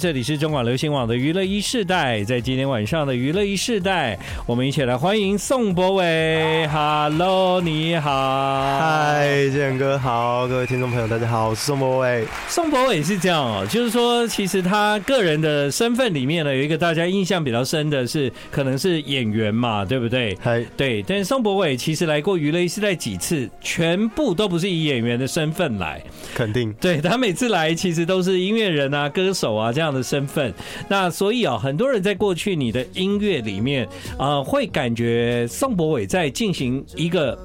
这里是中广流行网的娱乐一世代，在今天晚上的娱乐一世代，我们一起来欢迎宋博伟。Hello，你好，嗨，建哥好，各位听众朋友，大家好，我是宋博伟。宋博伟是这样哦，就是说，其实他个人的身份里面呢，有一个大家印象比较深的是，可能是演员嘛，对不对？嗨，对。但是宋博伟其实来过娱乐一世代几次，全部都不是以演员的身份来，肯定。对，他每次来，其实都是音乐人啊、歌手啊这样的身份，那所以啊，很多人在过去你的音乐里面啊，会感觉宋博伟在进行一个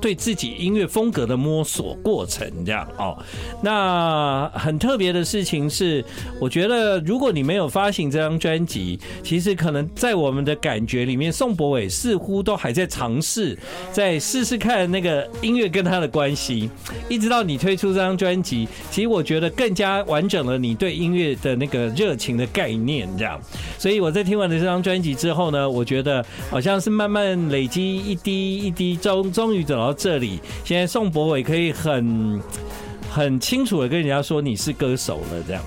对自己音乐风格的摸索过程，这样哦。那很特别的事情是，我觉得如果你没有发行这张专辑，其实可能在我们的感觉里面，宋博伟似乎都还在尝试，在试试看那个音乐跟他的关系，一直到你推出这张专辑，其实我觉得更加完整了你对音乐的那个热情的概念，这样。所以我在听完了这张专辑之后呢，我觉得好像是慢慢累积一滴一滴，终终于走到这里。现在宋博伟可以很很清楚的跟人家说你是歌手了，这样。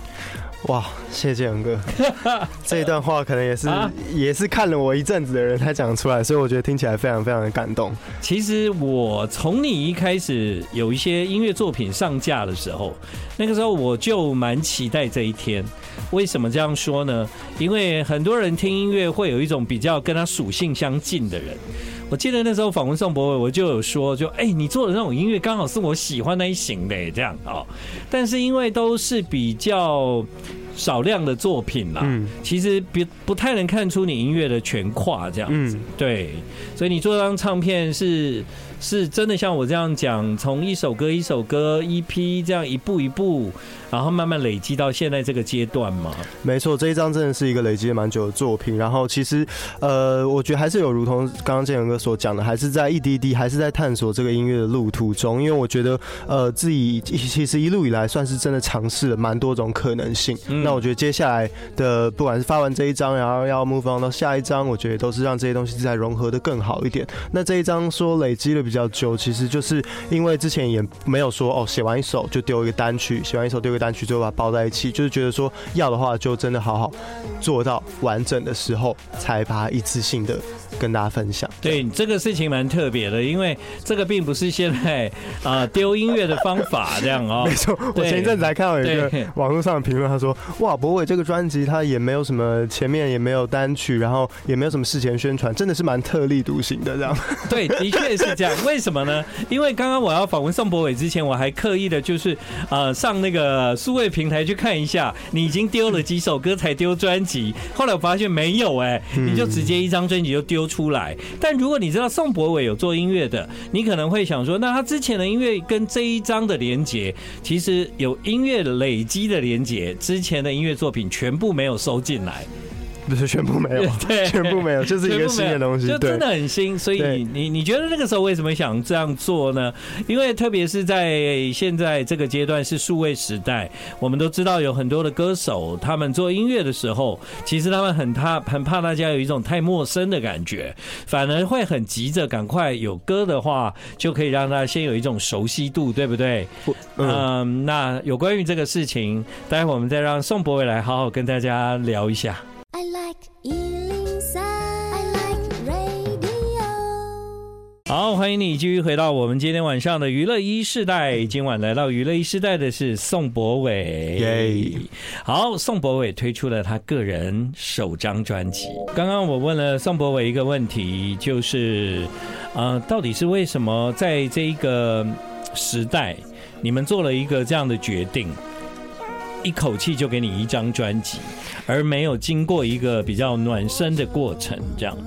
哇，谢谢杨哥，这一段话可能也是、啊、也是看了我一阵子的人才讲出来，所以我觉得听起来非常非常的感动。其实我从你一开始有一些音乐作品上架的时候，那个时候我就蛮期待这一天。为什么这样说呢？因为很多人听音乐会有一种比较跟他属性相近的人。我记得那时候访问宋博伟，我就有说，就哎，你做的那种音乐刚好是我喜欢那一型的，这样哦。但是因为都是比较少量的作品啦，嗯，其实不不太能看出你音乐的全跨这样子，对。所以你做这张唱片是。是真的像我这样讲，从一首歌一首歌一批这样一步一步，然后慢慢累积到现在这个阶段吗？没错，这一张真的是一个累积了蛮久的作品。然后其实，呃，我觉得还是有如同刚刚建恒哥所讲的，还是在一滴滴，还是在探索这个音乐的路途中。因为我觉得，呃，自己其实一路以来算是真的尝试了蛮多种可能性。嗯、那我觉得接下来的，不管是发完这一张，然后要 move on 到下一张，我觉得都是让这些东西再融合的更好一点。那这一张说累积了比较久，其实就是因为之前也没有说哦，写完一首就丢一个单曲，写完一首丢一个单曲，最后把它包在一起，就是觉得说要的话就真的好好做到完整的时候，才把它一次性的跟大家分享。对，这个事情蛮特别的，因为这个并不是现在啊丢音乐的方法这样哦。没错，我前一阵子还看到有一个网络上的评论，他说哇，博伟这个专辑他也没有什么前面也没有单曲，然后也没有什么事前宣传，真的是蛮特立独行的这样。对，的确是这样。为什么？呢？因为刚刚我要访问宋博伟之前，我还刻意的就是呃上那个数位平台去看一下，你已经丢了几首歌才丢专辑。后来我发现没有哎、欸，你就直接一张专辑就丢出来。但如果你知道宋博伟有做音乐的，你可能会想说，那他之前的音乐跟这一张的连接，其实有音乐累积的连接，之前的音乐作品全部没有收进来。不 是全部没有，对，全部没有，就是一个新的东西，就真的很新。所以你你你觉得那个时候为什么想这样做呢？因为特别是在现在这个阶段是数位时代，我们都知道有很多的歌手，他们做音乐的时候，其实他们很怕很怕大家有一种太陌生的感觉，反而会很急着赶快有歌的话，就可以让大家先有一种熟悉度，对不对？嗯，那有关于这个事情，待会我们再让宋博伟来好好跟大家聊一下。好，欢迎你继续回到我们今天晚上的娱乐一世代。今晚来到娱乐一世代的是宋博伟。耶！好，宋博伟推出了他个人首张专辑。刚刚我问了宋博伟一个问题，就是，呃，到底是为什么在这一个时代，你们做了一个这样的决定？一口气就给你一张专辑，而没有经过一个比较暖身的过程，这样。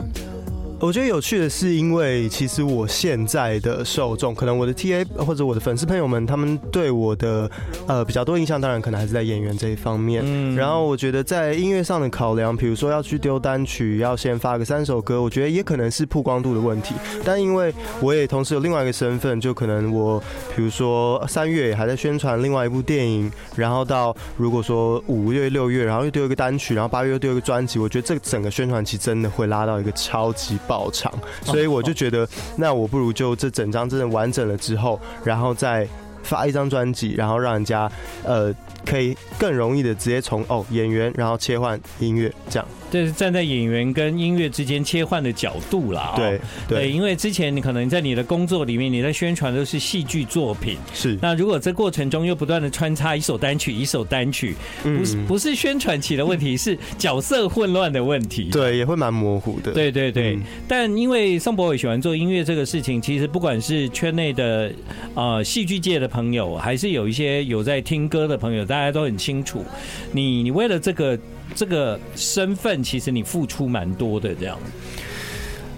我觉得有趣的是，因为其实我现在的受众，可能我的 TA 或者我的粉丝朋友们，他们对我的呃比较多印象，当然可能还是在演员这一方面。嗯。然后我觉得在音乐上的考量，比如说要去丢单曲，要先发个三首歌，我觉得也可能是曝光度的问题。但因为我也同时有另外一个身份，就可能我比如说三月也还在宣传另外一部电影，然后到如果说五月、六月，然后又丢一个单曲，然后八月又丢一个专辑，我觉得这整个宣传期真的会拉到一个超级。爆场，所以我就觉得，那我不如就这整张真的完整了之后，然后再发一张专辑，然后让人家呃可以更容易的直接从哦演员，然后切换音乐这样。这是站在演员跟音乐之间切换的角度啦。对对，因为之前你可能在你的工作里面，你在宣传都是戏剧作品。是。那如果这过程中又不断的穿插一首单曲一首单曲，不是不是宣传期的问题，是角色混乱的问题。对，也会蛮模糊的。对对对。但因为宋博伟喜欢做音乐这个事情，其实不管是圈内的呃戏剧界的朋友，还是有一些有在听歌的朋友，大家都很清楚，你你为了这个。这个身份其实你付出蛮多的，这样。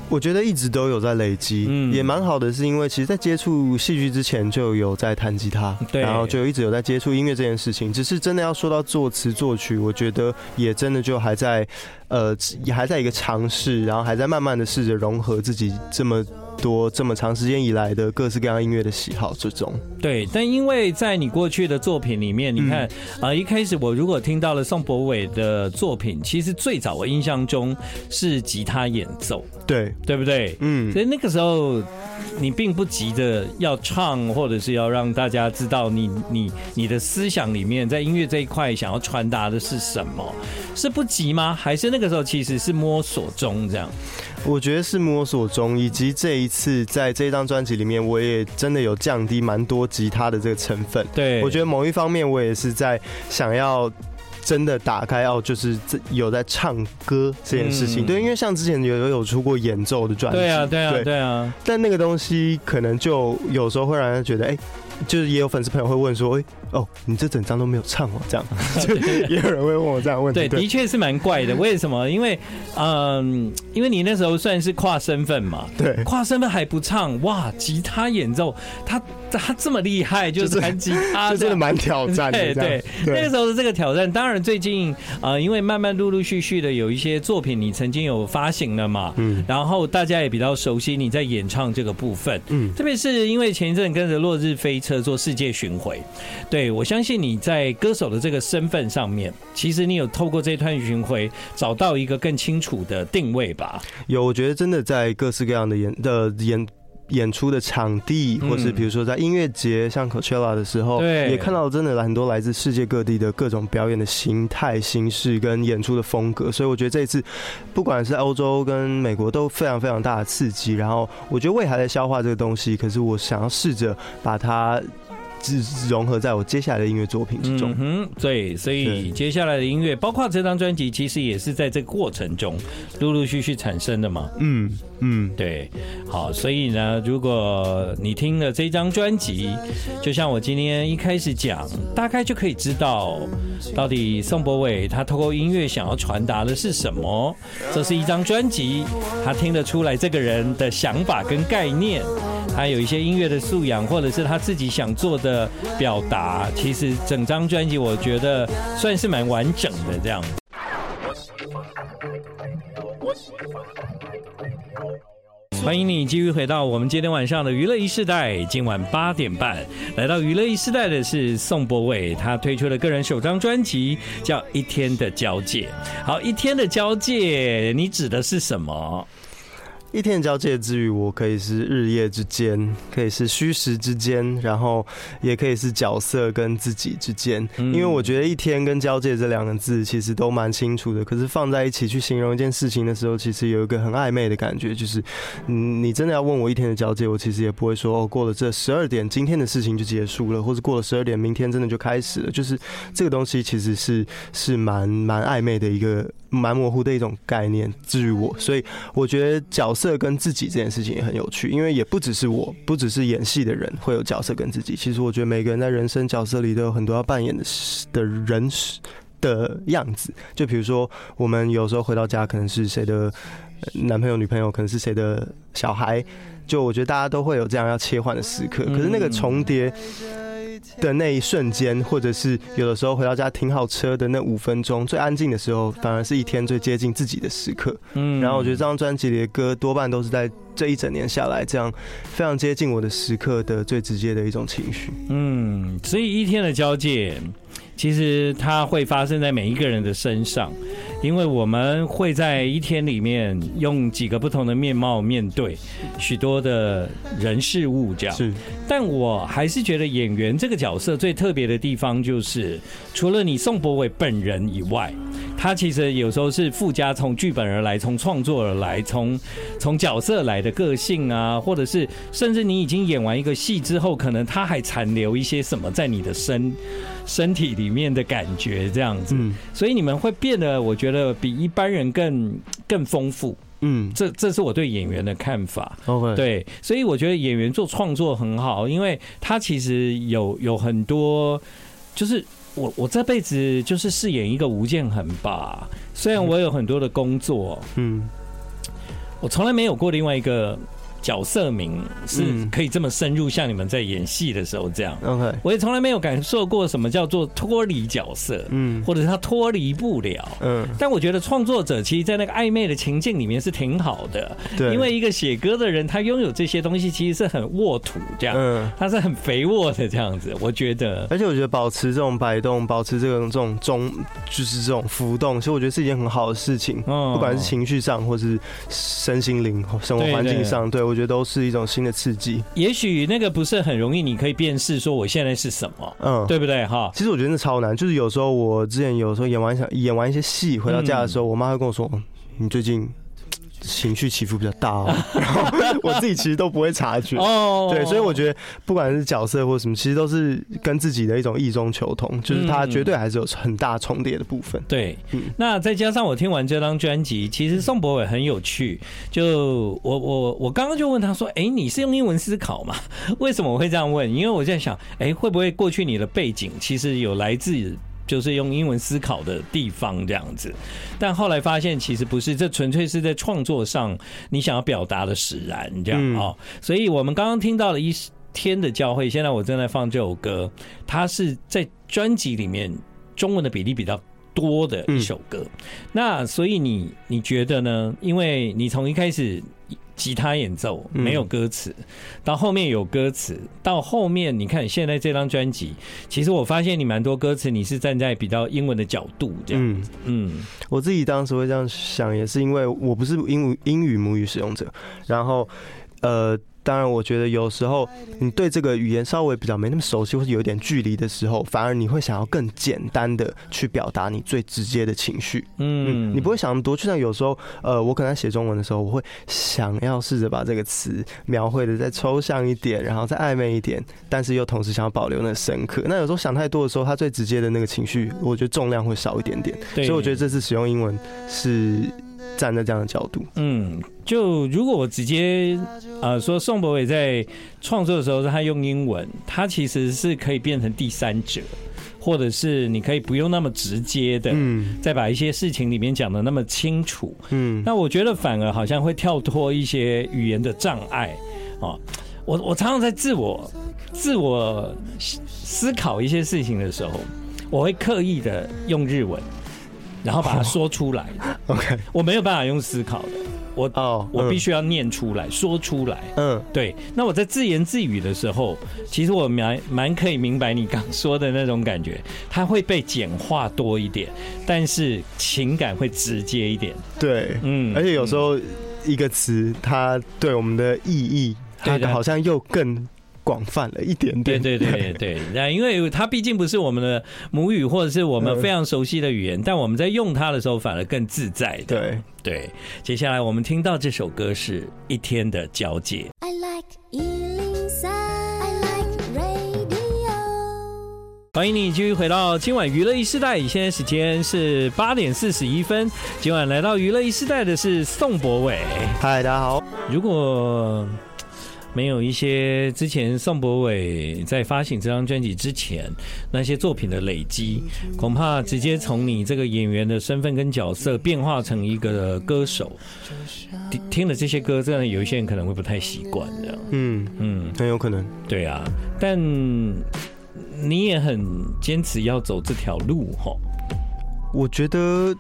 我觉得一直都有在累积，嗯，也蛮好的，是因为其实，在接触戏剧之前就有在弹吉他，对，然后就一直有在接触音乐这件事情。只是真的要说到作词作曲，我觉得也真的就还在，呃，也还在一个尝试，然后还在慢慢的试着融合自己这么。多这么长时间以来的各式各样音乐的喜好之中，对，但因为在你过去的作品里面，你看啊，一开始我如果听到了宋博伟的作品，其实最早我印象中是吉他演奏，对，对不对？嗯，所以那个时候你并不急着要唱，或者是要让大家知道你你你的思想里面在音乐这一块想要传达的是什么，是不急吗？还是那个时候其实是摸索中这样？我觉得是摸索中，以及这一次在这张专辑里面，我也真的有降低蛮多吉他的这个成分。对，我觉得某一方面，我也是在想要真的打开哦，就是有在唱歌这件事情。对，因为像之前有有出过演奏的专辑，对啊，对啊，对啊。但那个东西可能就有时候会让人觉得，哎，就是也有粉丝朋友会问说，哎。哦，你这整张都没有唱哦，这样，就也有人会问我这样问题。对，的确是蛮怪的。为什么？因为，嗯，因为你那时候算是跨身份嘛，对，跨身份还不唱，哇，吉他演奏，他他这么厉害，就是弹 吉他，真的蛮挑战的。对对，那个时候的这个挑战，当然最近啊，因为慢慢陆陆续续的有一些作品，你曾经有发行了嘛，嗯，然后大家也比较熟悉你在演唱这个部分，嗯，特别是因为前一阵跟着落日飞车做世界巡回，对，我相信你在歌手的这个身份上面，其实你有透过这一段巡回找到一个更清楚的定位吧？有，我觉得真的在各式各样的演的演演出的场地，或是比如说在音乐节，像 Coachella 的时候，也看到真的很多来自世界各地的各种表演的形态、形式跟演出的风格。所以我觉得这一次，不管是欧洲跟美国都非常非常大的刺激。然后我觉得我也还在消化这个东西，可是我想要试着把它。融合在我接下来的音乐作品之中。嗯哼，对，所以接下来的音乐，包括这张专辑，其实也是在这个过程中陆陆续续产生的嘛。嗯嗯，对。好，所以呢，如果你听了这张专辑，就像我今天一开始讲，大概就可以知道，到底宋博伟他透过音乐想要传达的是什么。这是一张专辑，他听得出来这个人的想法跟概念。他有一些音乐的素养，或者是他自己想做的表达，其实整张专辑我觉得算是蛮完整的这样。欢迎你继续回到我们今天晚上的娱乐一世代，今晚八点半来到娱乐一世代的是宋博伟，他推出的个人首张专辑叫《一天的交界》。好，一天的交界，你指的是什么？一天的交界之于，我可以是日夜之间，可以是虚实之间，然后也可以是角色跟自己之间。因为我觉得“一天”跟“交界”这两个字其实都蛮清楚的，可是放在一起去形容一件事情的时候，其实有一个很暧昧的感觉。就是，嗯，你真的要问我一天的交界，我其实也不会说哦，过了这十二点，今天的事情就结束了，或者过了十二点，明天真的就开始了。就是这个东西其实是是蛮蛮暧昧的一个蛮模糊的一种概念。至于我，所以我觉得角色。跟自己这件事情也很有趣，因为也不只是我，不只是演戏的人会有角色跟自己。其实我觉得每个人在人生角色里都有很多要扮演的的人的样子。就比如说，我们有时候回到家，可能是谁的男朋友、女朋友，可能是谁的小孩。就我觉得大家都会有这样要切换的时刻，可是那个重叠。的那一瞬间，或者是有的时候回到家停好车的那五分钟，最安静的时候，反而是一天最接近自己的时刻。嗯，然后我觉得这张专辑里的歌多半都是在这一整年下来，这样非常接近我的时刻的最直接的一种情绪。嗯，所以一天的交界，其实它会发生在每一个人的身上。因为我们会在一天里面用几个不同的面貌面对许多的人事物，这样。是，但我还是觉得演员这个角色最特别的地方，就是除了你宋博伟本人以外，他其实有时候是附加从剧本而来，从创作而来，从从角色来的个性啊，或者是甚至你已经演完一个戏之后，可能他还残留一些什么在你的身身体里面的感觉，这样子。所以你们会变得，我觉得比一般人更更丰富。嗯，这这是我对演员的看法。OK，对，所以我觉得演员做创作很好，因为他其实有有很多，就是我我这辈子就是饰演一个吴建衡吧。虽然我有很多的工作，嗯，我从来没有过另外一个。角色名是可以这么深入，像你们在演戏的时候这样。OK，我也从来没有感受过什么叫做脱离角色，嗯，或者是他脱离不了，嗯。但我觉得创作者其实，在那个暧昧的情境里面是挺好的，对。因为一个写歌的人，他拥有这些东西，其实是很沃土这样，嗯，他是很肥沃的这样子。我觉得，而且我觉得保持这种摆动，保持这种这种中，就是这种浮动，其实我觉得是一件很好的事情。嗯，不管是情绪上，或是身心灵、生活环境上，对。我觉得都是一种新的刺激。也许那个不是很容易，你可以辨识说我现在是什么，嗯，对不对？哈，其实我觉得那超难。就是有时候我之前有时候演完想演完一些戏，回到家的时候，我妈会跟我说：“你最近。”情绪起伏比较大哦，然后我自己其实都不会察觉哦。对，所以我觉得不管是角色或什么，其实都是跟自己的一种异中求同，就是它绝对还是有很大重叠的部分。对，那再加上我听完这张专辑，其实宋博伟很有趣。就我我我刚刚就问他说：“哎，你是用英文思考吗？为什么我会这样问？因为我在想，哎，会不会过去你的背景其实有来自。”就是用英文思考的地方这样子，但后来发现其实不是，这纯粹是在创作上你想要表达的使然这样啊。所以我们刚刚听到了一天的教会，现在我正在放这首歌，它是在专辑里面中文的比例比较多的一首歌。那所以你你觉得呢？因为你从一开始。吉他演奏没有歌词，到后面有歌词，到后面你看现在这张专辑，其实我发现你蛮多歌词，你是站在比较英文的角度这样子。嗯，我自己当时会这样想，也是因为我不是英语英语母语使用者，然后呃。当然，我觉得有时候你对这个语言稍微比较没那么熟悉，或是有点距离的时候，反而你会想要更简单的去表达你最直接的情绪。嗯，你不会想那么多。就像有时候，呃，我可能在写中文的时候，我会想要试着把这个词描绘的再抽象一点，然后再暧昧一点，但是又同时想要保留那深刻。那有时候想太多的时候，它最直接的那个情绪，我觉得重量会少一点点。所以我觉得这次使用英文是。站在这样的角度，嗯，就如果我直接呃说宋博伟在创作的时候，他用英文，他其实是可以变成第三者，或者是你可以不用那么直接的，嗯，再把一些事情里面讲的那么清楚，嗯，那我觉得反而好像会跳脱一些语言的障碍啊。我我常常在自我自我思考一些事情的时候，我会刻意的用日文。然后把它说出来，OK，我没有办法用思考的，我哦，我必须要念出来，说出来，嗯，对。那我在自言自语的时候，其实我蛮蛮可以明白你刚说的那种感觉，它会被简化多一点，但是情感会直接一点，对，嗯，而且有时候一个词，它对我们的意义，它好像又更。广泛了一点点，对对对对，那因为它毕竟不是我们的母语，或者是我们非常熟悉的语言，但我们在用它的时候反而更自在的。对对，接下来我们听到这首歌是一天的交界。I like 103, I like radio。欢迎你继续回到今晚娱乐一时代，现在时间是八点四十一分。今晚来到娱乐一时代的是宋博伟。嗨，大家好。如果没有一些之前宋博伟在发行这张专辑之前那些作品的累积，恐怕直接从你这个演员的身份跟角色变化成一个歌手，听了这些歌，这样有一些人可能会不太习惯的。嗯嗯，很有可能。对啊，但你也很坚持要走这条路哈。我觉得。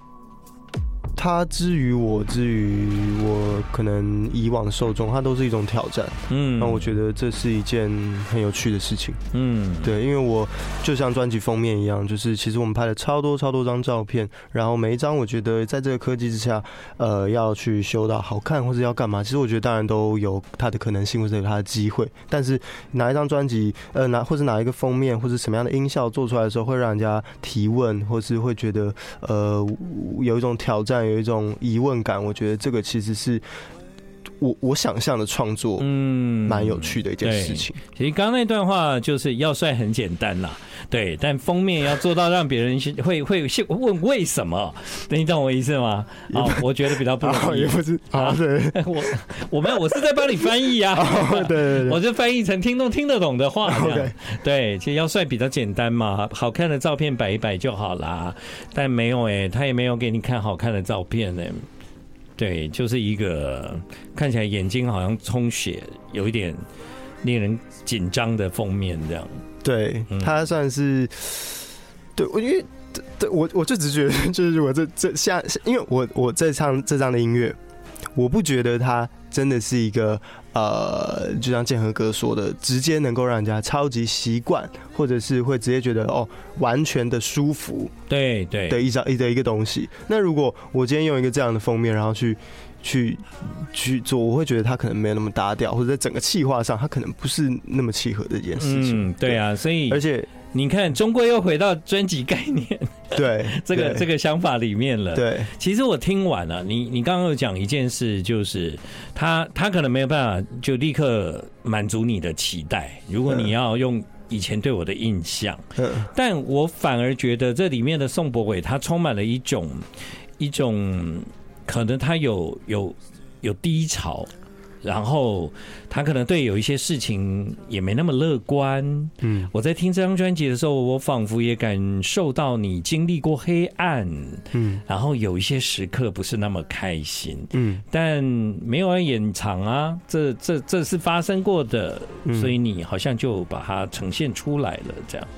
它之于我，之于我可能以往的受众，它都是一种挑战。嗯，那我觉得这是一件很有趣的事情。嗯，对，因为我就像专辑封面一样，就是其实我们拍了超多超多张照片，然后每一张我觉得在这个科技之下，呃，要去修到好看或者要干嘛，其实我觉得当然都有它的可能性或者有它的机会。但是哪一张专辑，呃，哪或者哪一个封面或者什么样的音效做出来的时候，会让人家提问，或是会觉得呃有一种挑战。有一种疑问感，我觉得这个其实是我我想象的创作，嗯，蛮有趣的一件事情。其实刚刚那段话就是要帅很简单啦，对，但封面要做到让别人会会问为什么，你懂我意思吗？啊，我觉得比较不容易，也不是啊，对，我我没有，我是在帮你翻译啊，对，对,对 我就翻译成听众听得懂的话，对，对，其实要帅比较简单嘛，好看的照片摆一摆就好啦，但没有哎，他也没有给你看好看的照片呢。对，就是一个看起来眼睛好像充血，有一点令人紧张的封面这样。对，他算是，对我因为对我我就只觉得 就是我这这下，因为我我在唱这张的音乐，我不觉得他真的是一个。呃，就像建和哥说的，直接能够让人家超级习惯，或者是会直接觉得哦，完全的舒服，对对的一张一的一个东西。那如果我今天用一个这样的封面，然后去去去做，我会觉得它可能没有那么搭调，或者在整个气化上，它可能不是那么契合的一件事情。嗯，对啊，所以而且。你看，终归又回到专辑概念，对 这个这个想法里面了。对，其实我听完了，你你刚刚有讲一件事，就是他他可能没有办法就立刻满足你的期待。如果你要用以前对我的印象，但我反而觉得这里面的宋博伟，他充满了一种一种可能他有有有低潮。然后他可能对有一些事情也没那么乐观。嗯，我在听这张专辑的时候，我仿佛也感受到你经历过黑暗。嗯，然后有一些时刻不是那么开心。嗯，但没有人掩藏啊，这这这是发生过的，所以你好像就把它呈现出来了，这样。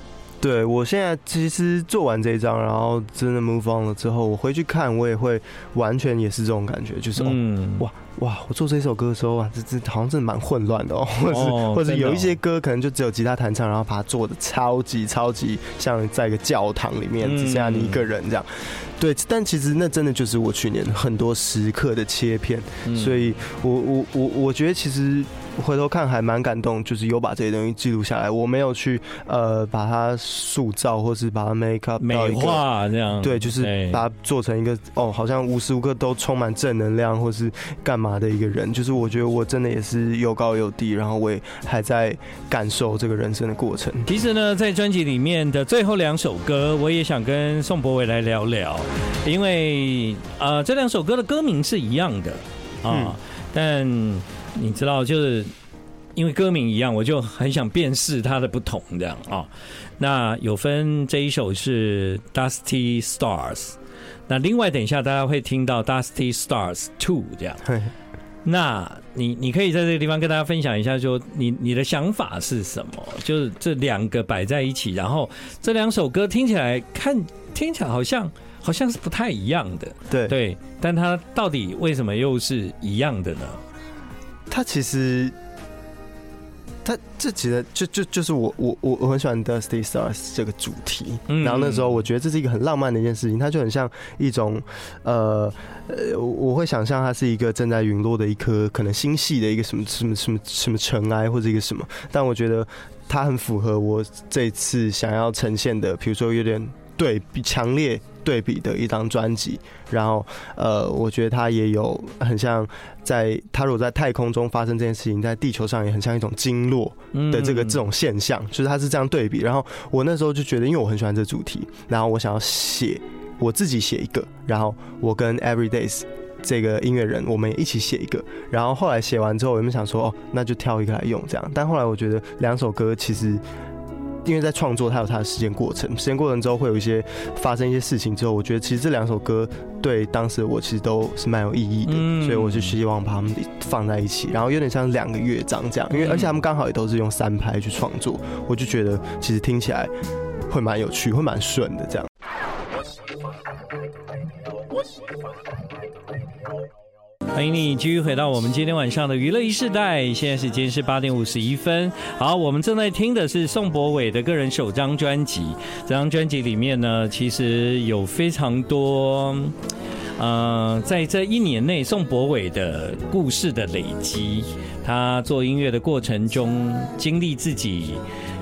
对，我现在其实做完这一张，然后真的 move on 了之后，我回去看，我也会完全也是这种感觉，就是、嗯、哦，哇哇，我做这首歌的时候啊，这这好像真的蛮混乱的哦，或者是、哦、或者有一些歌可能就只有吉他弹唱，然后把它做的超级超级像在一个教堂里面，只剩下你一个人这样。对，但其实那真的就是我去年很多时刻的切片，所以我我我我觉得其实。回头看还蛮感动，就是有把这些东西记录下来。我没有去呃把它塑造，或是把它 make up 美化这样。对，就是把它做成一个哦，好像无时无刻都充满正能量，或是干嘛的一个人。就是我觉得我真的也是有高有低，然后我也还在感受这个人生的过程。其实呢，在专辑里面的最后两首歌，我也想跟宋柏伟来聊聊，因为呃这两首歌的歌名是一样的啊，嗯、但。你知道，就是因为歌名一样，我就很想辨识它的不同，这样啊、哦。那有分这一首是 Dusty Stars，那另外等一下大家会听到 Dusty Stars Two 这样。那你你可以在这个地方跟大家分享一下，就你你的想法是什么？就是这两个摆在一起，然后这两首歌听起来看听起来好像好像是不太一样的，对对，但它到底为什么又是一样的呢？他其实，他这其实就就就是我我我我很喜欢 Dusty Stars 这个主题，然后那时候我觉得这是一个很浪漫的一件事情，它就很像一种呃呃，我会想象它是一个正在陨落的一颗可能星系的一个什么什么什么什么尘埃或者一个什么，但我觉得它很符合我这次想要呈现的，比如说有点对比强烈。对比的一张专辑，然后呃，我觉得他也有很像在他如果在太空中发生这件事情，在地球上也很像一种经络的这个这种现象，就是他是这样对比。然后我那时候就觉得，因为我很喜欢这主题，然后我想要写我自己写一个，然后我跟 Everydays 这个音乐人我们也一起写一个。然后后来写完之后，我们想说哦，那就挑一个来用这样。但后来我觉得两首歌其实。因为在创作，它有它的时间过程，时间过程之后会有一些发生一些事情之后，我觉得其实这两首歌对当时的我其实都是蛮有意义的，嗯、所以我就希望把它们放在一起，然后有点像两个乐章这样，因为而且他们刚好也都是用三拍去创作，我就觉得其实听起来会蛮有趣，会蛮顺的这样。欢迎你继续回到我们今天晚上的娱乐一世代，现在时间是八点五十一分。好，我们正在听的是宋博伟的个人首张专辑。这张专辑里面呢，其实有非常多，呃，在这一年内宋博伟的故事的累积，他做音乐的过程中，经历自己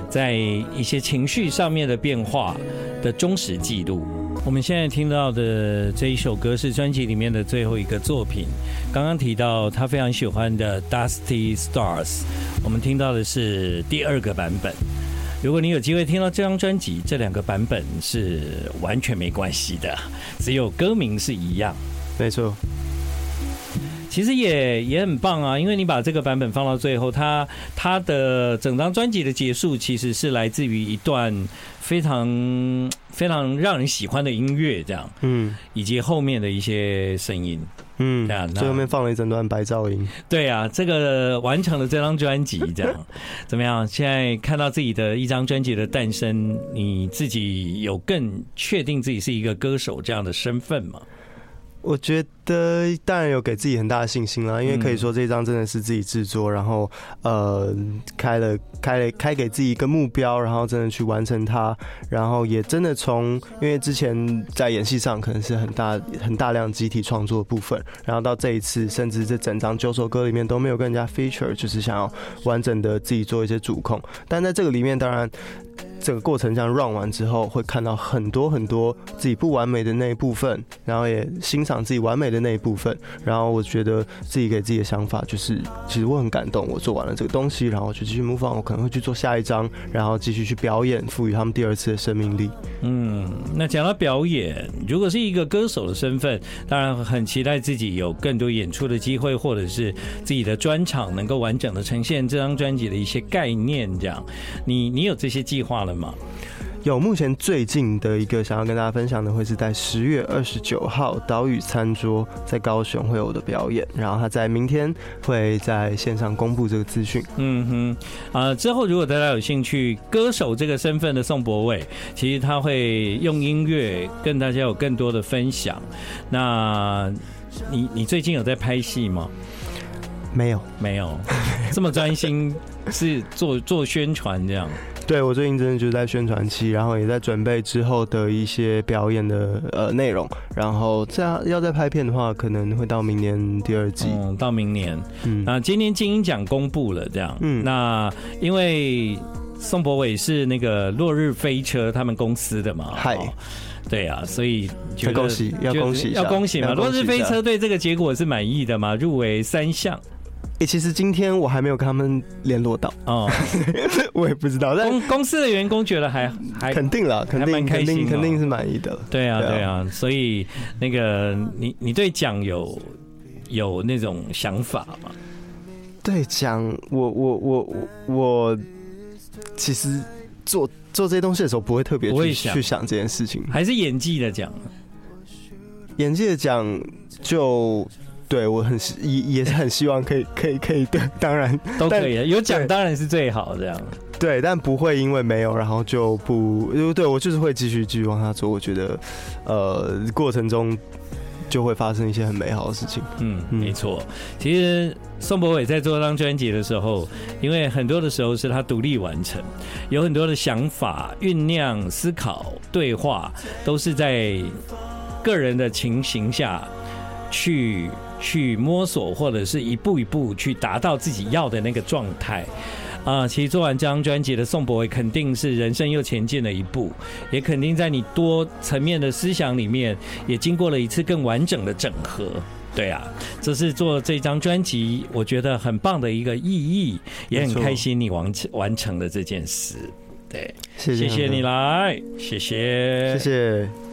在一些情绪上面的变化的忠实记录。我们现在听到的这一首歌是专辑里面的最后一个作品。刚刚提到他非常喜欢的《Dusty Stars》，我们听到的是第二个版本。如果你有机会听到这张专辑，这两个版本是完全没关系的，只有歌名是一样。没错。其实也也很棒啊，因为你把这个版本放到最后，它它的整张专辑的结束其实是来自于一段非常非常让人喜欢的音乐，这样，嗯，以及后面的一些声音，嗯，这样，最后面放了一整段白噪音，对啊，这个完成了这张专辑，这样 怎么样？现在看到自己的一张专辑的诞生，你自己有更确定自己是一个歌手这样的身份吗？我觉得当然有给自己很大的信心啦，因为可以说这张真的是自己制作，然后呃开了开了开给自己一个目标，然后真的去完成它，然后也真的从因为之前在演戏上可能是很大很大量集体创作的部分，然后到这一次甚至这整张九首歌里面都没有跟人家 feature，就是想要完整的自己做一些主控，但在这个里面当然。这个过程这样 run 完之后，会看到很多很多自己不完美的那一部分，然后也欣赏自己完美的那一部分。然后我觉得自己给自己的想法就是，其实我很感动，我做完了这个东西，然后就继续 move on，我可能会去做下一张，然后继续去表演，赋予他们第二次的生命力。嗯，那讲到表演，如果是一个歌手的身份，当然很期待自己有更多演出的机会，或者是自己的专场能够完整的呈现这张专辑的一些概念。这样，你你有这些计划了吗？有，目前最近的一个想要跟大家分享的，会是在十月二十九号岛屿餐桌在高雄会有我的表演，然后他在明天会在线上公布这个资讯。嗯哼，啊，之后如果大家有兴趣，歌手这个身份的宋博伟，其实他会用音乐跟大家有更多的分享。那你你最近有在拍戏吗？没有，没有，这么专心是做做宣传这样。对，我最近真的就是在宣传期，然后也在准备之后的一些表演的呃内容，然后这样要再拍片的话，可能会到明年第二季。嗯，到明年。嗯，那今年金鹰奖公布了，这样。嗯，那因为宋博伟是那个落日飞车他们公司的嘛。嗨。对啊，所以就恭喜，要恭喜，要恭喜嘛！落日飞车对这个结果是满意的嘛？入围三项。哎，其实今天我还没有跟他们联络到哦，我也不知道。但公公司的员工觉得还还肯定了，肯定肯定肯定是满意的。对啊，对啊，所以那个你你对奖有有那种想法吗？对奖，我我我我我其实做做这些东西的时候不会特别去去想这件事情，还是演技的奖？演技的奖就。对，我很也也是很希望可以 可以可以，对，当然都可以，有奖当然是最好这样。对，但不会因为没有，然后就不，对，我就是会继续继续往下做。我觉得，呃，过程中就会发生一些很美好的事情。嗯，没错。其实宋博伟在做这张专辑的时候，因为很多的时候是他独立完成，有很多的想法酝酿、思考、对话，都是在个人的情形下去。去摸索，或者是一步一步去达到自己要的那个状态啊！其实做完这张专辑的宋博伟，肯定是人生又前进了一步，也肯定在你多层面的思想里面，也经过了一次更完整的整合。对啊，这是做这张专辑，我觉得很棒的一个意义，也很开心你完成完成了这件事。对，谢谢你来，谢谢，谢谢。